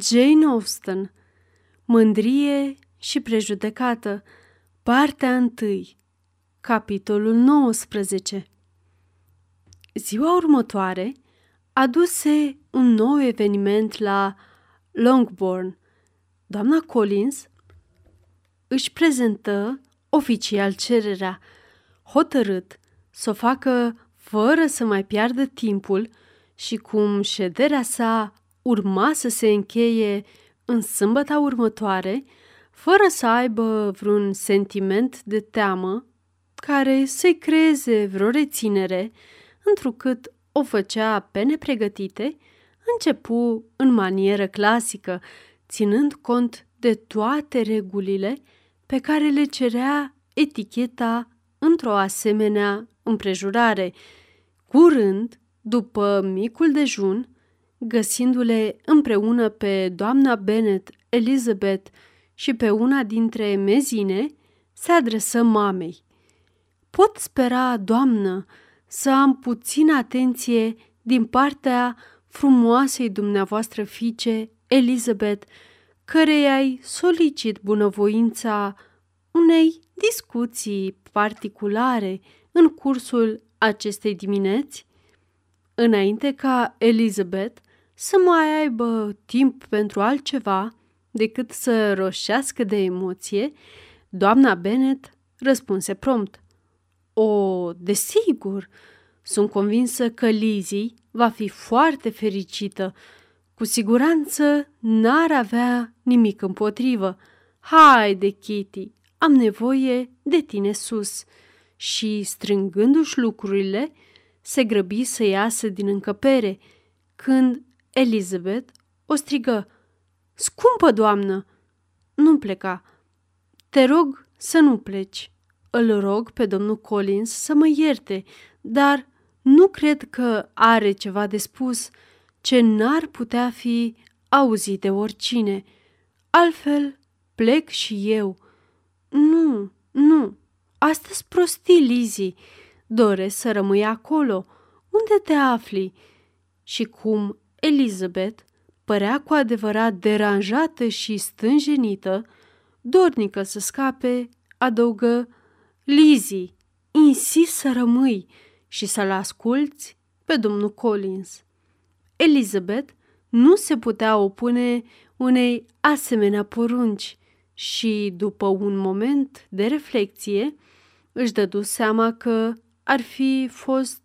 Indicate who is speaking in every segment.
Speaker 1: Jane Austen Mândrie și prejudecată Partea 1 Capitolul 19 Ziua următoare aduse un nou eveniment la Longbourn. Doamna Collins își prezentă oficial cererea, hotărât să o facă fără să mai piardă timpul și cum șederea sa urma să se încheie în sâmbăta următoare, fără să aibă vreun sentiment de teamă care să-i creeze vreo reținere, întrucât o făcea pe nepregătite, începu în manieră clasică, ținând cont de toate regulile pe care le cerea eticheta într-o asemenea împrejurare. Curând, după micul dejun, găsindu-le împreună pe doamna Bennet, Elizabeth și pe una dintre mezine, se adresă mamei. Pot spera, doamnă, să am puțină atenție din partea frumoasei dumneavoastră fiice, Elizabeth, căreia-i solicit bunăvoința unei discuții particulare în cursul acestei dimineți? Înainte ca Elizabeth să mai aibă timp pentru altceva decât să roșească de emoție, doamna Bennet răspunse prompt. O, desigur, sunt convinsă că Lizzie va fi foarte fericită. Cu siguranță n-ar avea nimic împotrivă. Haide, Kitty, am nevoie de tine sus. Și, strângându-și lucrurile, se grăbi să iasă din încăpere, când Elizabeth o strigă. Scumpă doamnă! Nu pleca. Te rog să nu pleci. Îl rog pe domnul Collins să mă ierte, dar nu cred că are ceva de spus ce n-ar putea fi auzit de oricine. Altfel, plec și eu. Nu, nu, asta-s prostii, Lizzie. Doresc să rămâi acolo. Unde te afli? Și cum Elizabeth părea cu adevărat deranjată și stânjenită, dornică să scape, adăugă Lizzie, insist să rămâi și să-l asculți pe domnul Collins. Elizabeth nu se putea opune unei asemenea porunci și, după un moment de reflexie, își dădu seama că ar fi fost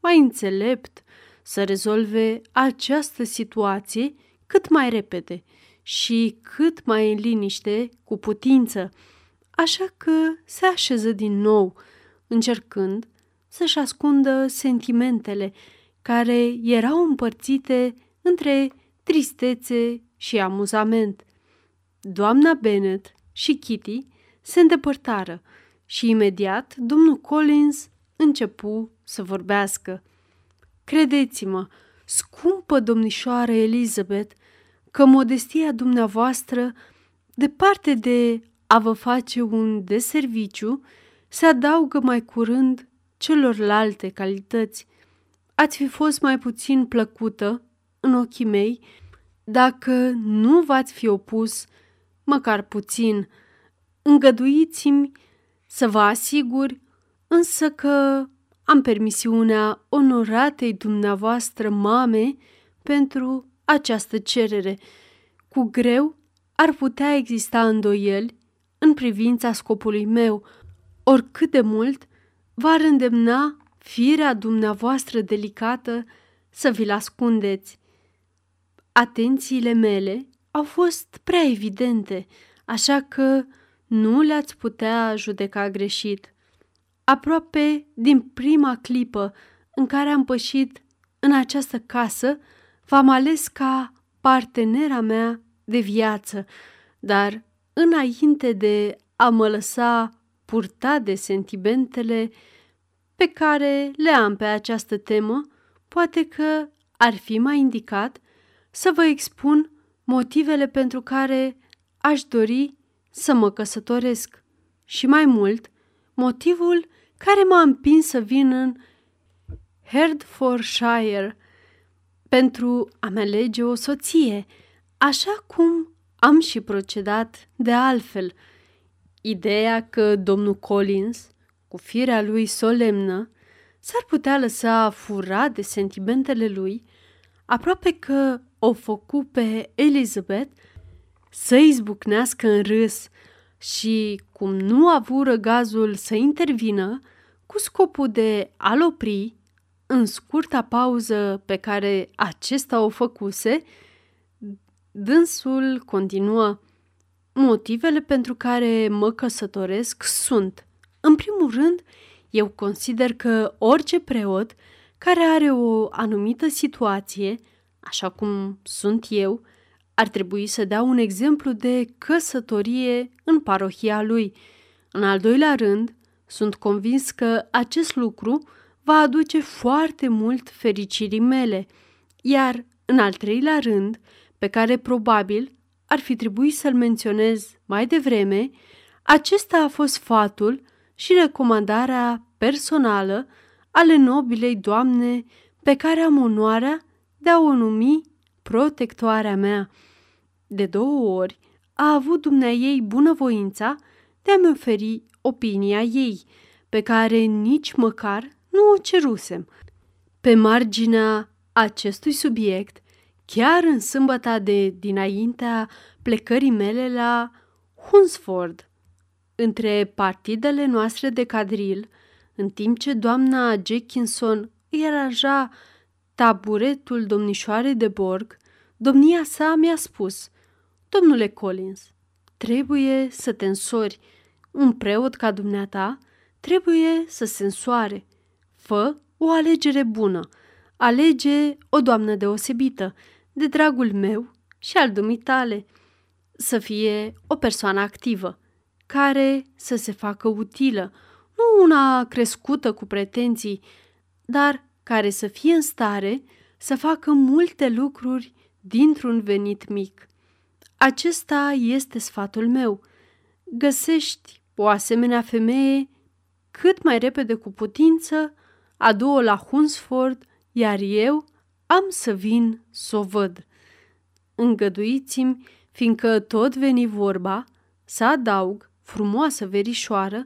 Speaker 1: mai înțelept să rezolve această situație cât mai repede și cât mai în liniște cu putință, așa că se așeză din nou, încercând să-și ascundă sentimentele care erau împărțite între tristețe și amuzament. Doamna Bennet și Kitty se îndepărtară și imediat domnul Collins începu să vorbească. Credeți-mă, scumpă domnișoară Elizabeth, că modestia dumneavoastră, departe de a vă face un deserviciu, se adaugă mai curând celorlalte calități. Ați fi fost mai puțin plăcută în ochii mei dacă nu v-ați fi opus, măcar puțin. Îngăduiți-mi să vă asigur însă că am permisiunea onoratei dumneavoastră mame pentru această cerere. Cu greu ar putea exista îndoieli în privința scopului meu, oricât de mult v-ar îndemna firea dumneavoastră delicată să vi-l ascundeți. Atențiile mele au fost prea evidente, așa că nu le-ați putea judeca greșit. Aproape din prima clipă în care am pășit în această casă, v-am ales ca partenera mea de viață, dar înainte de a mă lăsa purta de sentimentele pe care le am pe această temă, poate că ar fi mai indicat să vă expun motivele pentru care aș dori să mă căsătoresc. Și mai mult, motivul care m-a împins să vin în Hertfordshire pentru a-mi alege o soție. așa cum am și procedat de altfel. Ideea că domnul Collins, cu firea lui solemnă, s-ar putea lăsa furat de sentimentele lui, aproape că o făcu pe Elizabeth să izbucnească în râs și, cum nu a avut răgazul să intervină, cu scopul de a-l opri, în scurta pauză pe care acesta o făcuse, dânsul continuă. Motivele pentru care mă căsătoresc sunt, în primul rând, eu consider că orice preot care are o anumită situație, așa cum sunt eu, ar trebui să dea un exemplu de căsătorie în parohia lui. În al doilea rând, sunt convins că acest lucru va aduce foarte mult fericirii mele, iar, în al treilea rând, pe care probabil ar fi trebuit să-l menționez mai devreme, acesta a fost fatul și recomandarea personală ale nobilei doamne pe care am onoarea de a o numi protectoarea mea. De două ori a avut dumnea ei bunăvoința de a-mi oferi opinia ei, pe care nici măcar nu o cerusem. Pe marginea acestui subiect, chiar în sâmbăta de dinaintea plecării mele la Hunsford, între partidele noastre de cadril, în timp ce doamna Jackinson îi aranja taburetul domnișoarei de Borg, domnia sa mi-a spus, Domnule Collins, trebuie să te însori. Un preot ca dumneata trebuie să se însoare. Fă o alegere bună. Alege o doamnă deosebită, de dragul meu și al dumitale. Să fie o persoană activă, care să se facă utilă, nu una crescută cu pretenții, dar care să fie în stare să facă multe lucruri dintr-un venit mic. Acesta este sfatul meu. Găsești o asemenea femeie cât mai repede cu putință, adu-o la Hunsford, iar eu am să vin să o văd. Îngăduiți-mi, fiindcă tot veni vorba, să adaug, frumoasă verișoară,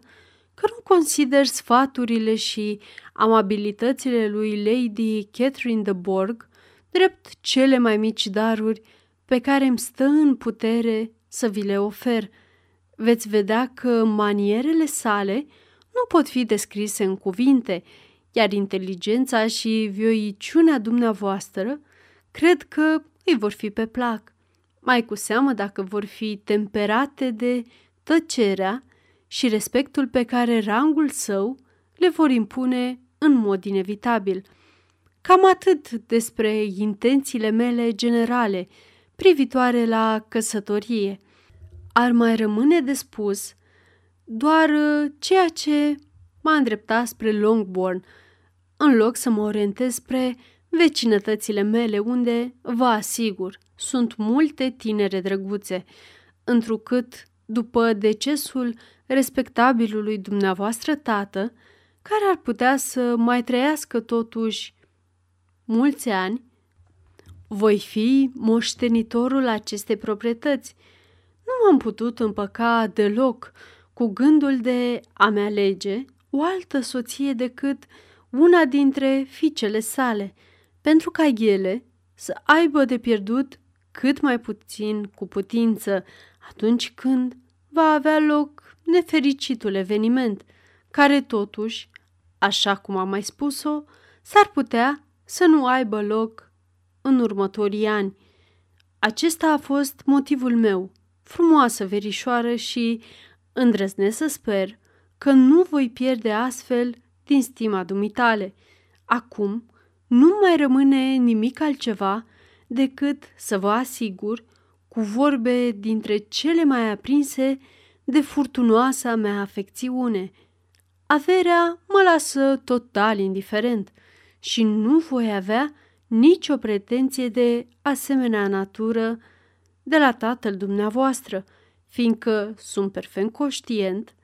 Speaker 1: că nu consider sfaturile și amabilitățile lui Lady Catherine de Borg drept cele mai mici daruri pe care îmi stă în putere să vi le ofer. Veți vedea că manierele sale nu pot fi descrise în cuvinte, iar inteligența și vioiciunea dumneavoastră cred că îi vor fi pe plac, mai cu seamă dacă vor fi temperate de tăcerea și respectul pe care rangul său le vor impune în mod inevitabil. Cam atât despre intențiile mele generale privitoare la căsătorie. Ar mai rămâne de spus doar uh, ceea ce m-a îndreptat spre Longbourn, în loc să mă orientez spre vecinătățile mele, unde, vă asigur, sunt multe tinere drăguțe, întrucât, după decesul respectabilului dumneavoastră tată, care ar putea să mai trăiască totuși mulți ani, voi fi moștenitorul acestei proprietăți. Nu m-am putut împăca deloc cu gândul de a-mi alege o altă soție decât una dintre fiicele sale, pentru ca ele să aibă de pierdut cât mai puțin cu putință atunci când va avea loc nefericitul eveniment, care totuși, așa cum am mai spus-o, s-ar putea să nu aibă loc în următorii ani. Acesta a fost motivul meu, frumoasă verișoară și îndrăznesc să sper că nu voi pierde astfel din stima dumitale. Acum nu mai rămâne nimic altceva decât să vă asigur cu vorbe dintre cele mai aprinse de furtunoasa mea afecțiune. Averea mă lasă total indiferent și nu voi avea nicio pretenție de asemenea natură de la tatăl dumneavoastră, fiindcă sunt perfect conștient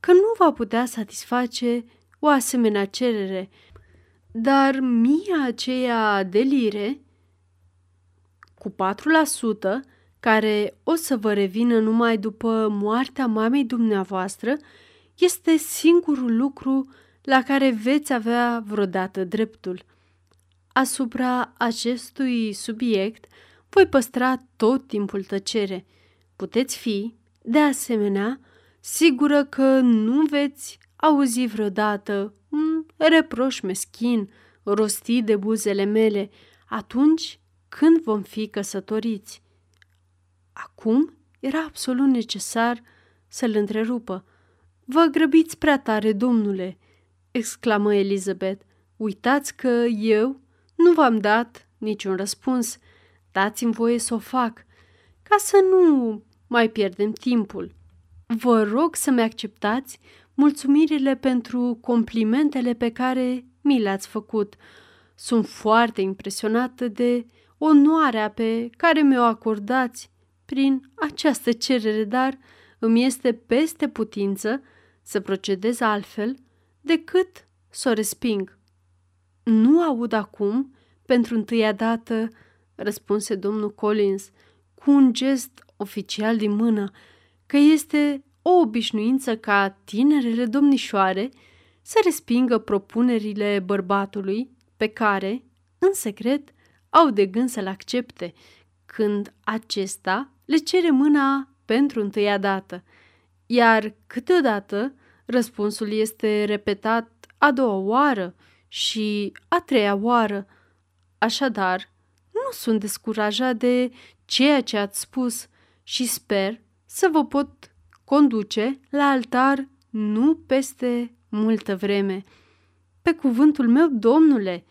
Speaker 1: că nu va putea satisface o asemenea cerere, dar mia aceea de lire, cu 4%, care o să vă revină numai după moartea mamei dumneavoastră, este singurul lucru la care veți avea vreodată dreptul. Asupra acestui subiect voi păstra tot timpul tăcere. Puteți fi, de asemenea, sigură că nu veți auzi vreodată un reproș meschin rostit de buzele mele atunci când vom fi căsătoriți. Acum era absolut necesar să-l întrerupă. Vă grăbiți prea tare, domnule!" exclamă Elizabeth. Uitați că eu nu v-am dat niciun răspuns. Dați-mi voie să o fac, ca să nu mai pierdem timpul. Vă rog să-mi acceptați mulțumirile pentru complimentele pe care mi le-ați făcut. Sunt foarte impresionată de onoarea pe care mi-o acordați prin această cerere, dar îmi este peste putință să procedez altfel decât să o resping. Nu aud acum, pentru întâia dată, răspunse domnul Collins, cu un gest oficial din mână, că este o obișnuință ca tinerele domnișoare să respingă propunerile bărbatului pe care, în secret, au de gând să-l accepte, când acesta le cere mâna pentru întâia dată, iar câteodată răspunsul este repetat a doua oară și a treia oară. Așadar, nu sunt descurajat de ceea ce ați spus și sper să vă pot conduce la altar nu peste multă vreme. Pe cuvântul meu, domnule,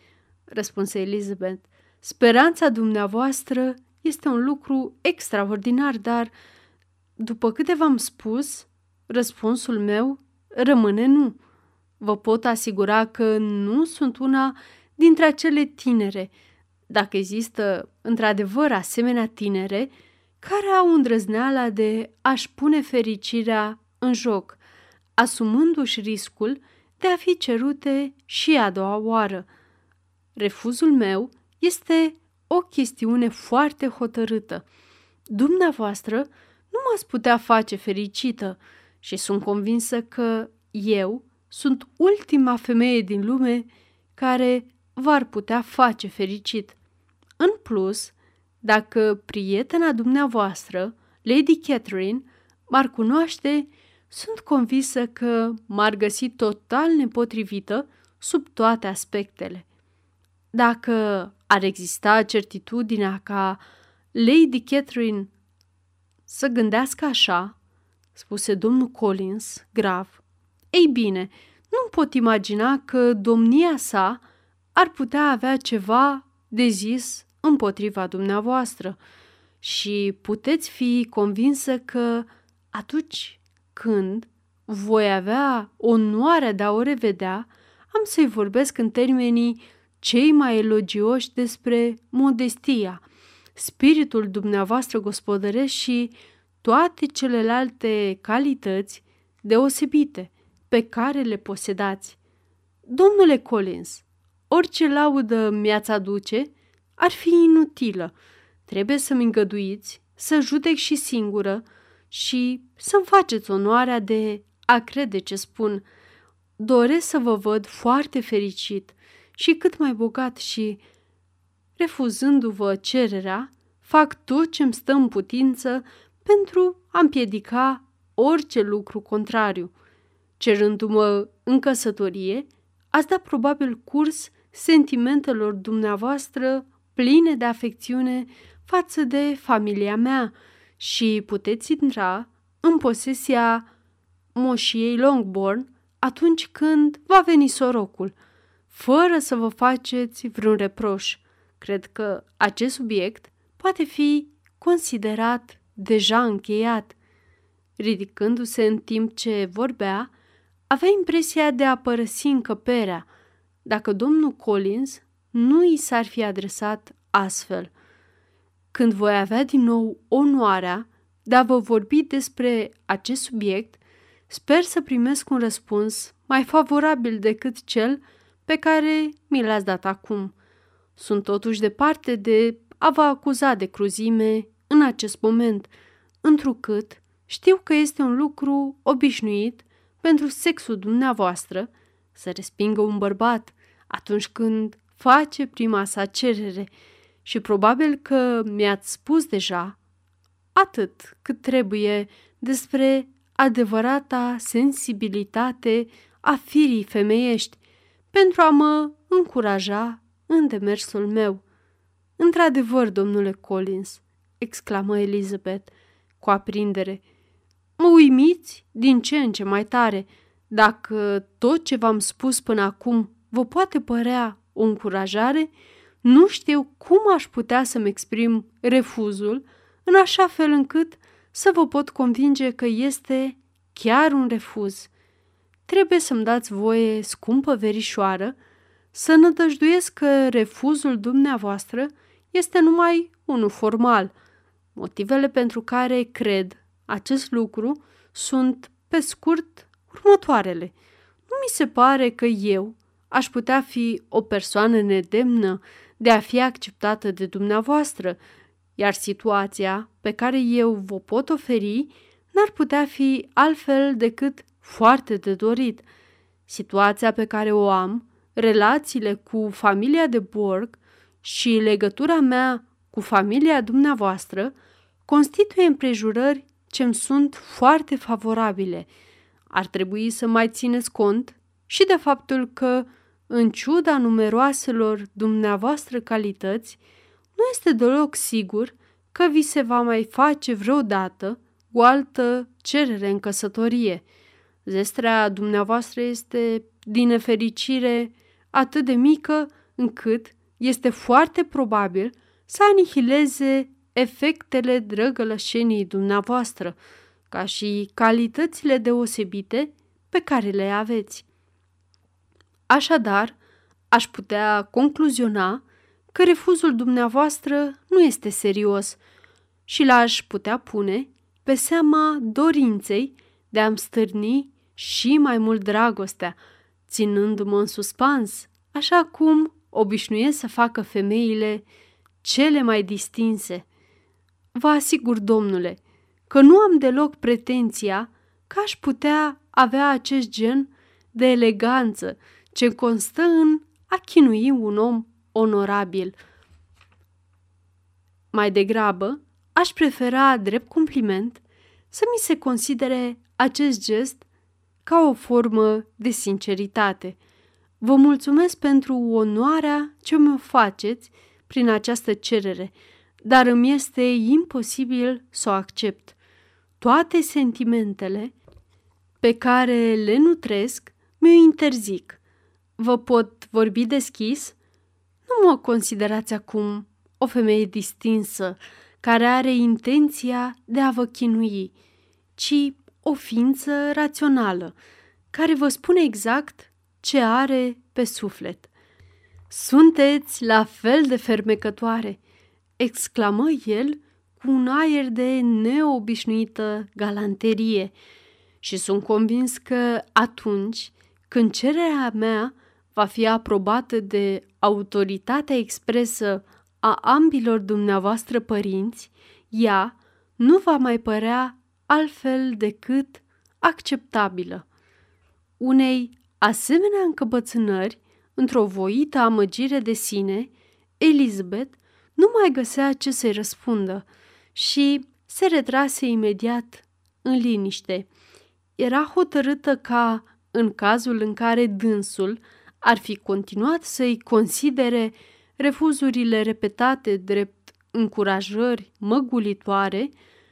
Speaker 1: răspunse Elizabeth, speranța dumneavoastră este un lucru extraordinar, dar, după câte v-am spus, răspunsul meu rămâne nu. Vă pot asigura că nu sunt una dintre acele tinere, dacă există într-adevăr asemenea tinere, care au îndrăzneala de a-și pune fericirea în joc, asumându-și riscul de a fi cerute și a doua oară. Refuzul meu este o chestiune foarte hotărâtă. Dumneavoastră nu m-ați putea face fericită și sunt convinsă că eu sunt ultima femeie din lume care v-ar putea face fericit. În plus, dacă prietena dumneavoastră, Lady Catherine, m-ar cunoaște, sunt convinsă că m-ar găsi total nepotrivită sub toate aspectele. Dacă ar exista certitudinea ca Lady Catherine să gândească așa, spuse domnul Collins, grav. Ei bine, nu pot imagina că domnia sa ar putea avea ceva de zis împotriva dumneavoastră. Și puteți fi convinsă că atunci când voi avea onoarea de a o revedea, am să-i vorbesc în termenii cei mai elogioși despre modestia, spiritul dumneavoastră gospodăresc și toate celelalte calități deosebite pe care le posedați. Domnule Collins, orice laudă mi-ați aduce ar fi inutilă. Trebuie să-mi îngăduiți să judec și singură și să-mi faceți onoarea de a crede ce spun. Doresc să vă văd foarte fericit și cât mai bogat și, refuzându-vă cererea, fac tot ce-mi stă în putință pentru a împiedica orice lucru contrariu. Cerându-mă în căsătorie, ați dat probabil curs sentimentelor dumneavoastră pline de afecțiune față de familia mea și puteți intra în posesia moșiei Longbourn atunci când va veni sorocul, fără să vă faceți vreun reproș. Cred că acest subiect poate fi considerat deja încheiat. Ridicându-se în timp ce vorbea, avea impresia de a părăsi încăperea, dacă domnul Collins nu i s-ar fi adresat astfel. Când voi avea din nou onoarea de a vă vorbi despre acest subiect, sper să primesc un răspuns mai favorabil decât cel pe care mi l-ați dat acum. Sunt totuși departe de a vă acuza de cruzime în în acest moment, întrucât știu că este un lucru obișnuit pentru sexul dumneavoastră să respingă un bărbat atunci când face prima sa cerere și probabil că mi-ați spus deja atât cât trebuie despre adevărata sensibilitate a firii femeiești pentru a mă încuraja în demersul meu. Într-adevăr, domnule Collins, exclamă Elizabeth cu aprindere, mă uimiți din ce în ce mai tare. Dacă tot ce v-am spus până acum vă poate părea o încurajare, nu știu cum aș putea să-mi exprim refuzul în așa fel încât să vă pot convinge că este chiar un refuz. Trebuie să-mi dați voie, scumpă verișoară, să nădăjduiesc că refuzul dumneavoastră este numai unul formal. Motivele pentru care cred acest lucru sunt, pe scurt, următoarele. Nu mi se pare că eu aș putea fi o persoană nedemnă de a fi acceptată de dumneavoastră, iar situația pe care eu vă pot oferi n-ar putea fi altfel decât foarte de dorit. Situația pe care o am, relațiile cu familia de Borg și legătura mea cu familia dumneavoastră constituie împrejurări ce îmi sunt foarte favorabile. Ar trebui să mai țineți cont și de faptul că, în ciuda numeroaselor dumneavoastră calități, nu este deloc sigur că vi se va mai face vreodată o altă cerere în căsătorie. Zestrea dumneavoastră este, din nefericire, atât de mică încât este foarte probabil să anihileze efectele drăgălășenii dumneavoastră, ca și calitățile deosebite pe care le aveți. Așadar, aș putea concluziona că refuzul dumneavoastră nu este serios și l-aș putea pune pe seama dorinței de a-mi stârni și mai mult dragostea, ținându-mă în suspans, așa cum obișnuiesc să facă femeile cele mai distinse. Vă asigur, domnule, că nu am deloc pretenția că aș putea avea acest gen de eleganță ce constă în a chinui un om onorabil. Mai degrabă, aș prefera, drept compliment, să mi se considere acest gest ca o formă de sinceritate. Vă mulțumesc pentru onoarea ce mi-o faceți prin această cerere, dar îmi este imposibil să o accept. Toate sentimentele pe care le nutresc mi-o interzic. Vă pot vorbi deschis? Nu mă considerați acum o femeie distinsă, care are intenția de a vă chinui, ci o ființă rațională, care vă spune exact ce are pe suflet. Sunteți la fel de fermecătoare, exclamă el cu un aer de neobișnuită galanterie și sunt convins că atunci când cererea mea va fi aprobată de autoritatea expresă a ambilor dumneavoastră părinți, ea nu va mai părea altfel decât acceptabilă. Unei asemenea încăpățânări, într-o voită amăgire de sine, Elizabeth nu mai găsea ce să-i răspundă și se retrase imediat în liniște. Era hotărâtă ca, în cazul în care dânsul ar fi continuat să-i considere refuzurile repetate drept încurajări măgulitoare,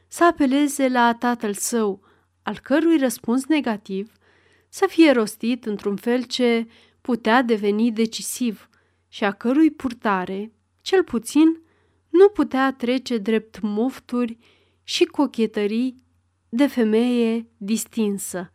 Speaker 1: să apeleze la tatăl său, al cărui răspuns negativ să fie rostit într-un fel ce putea deveni decisiv și a cărui purtare, cel puțin, nu putea trece drept mofturi și cochetării de femeie distinsă.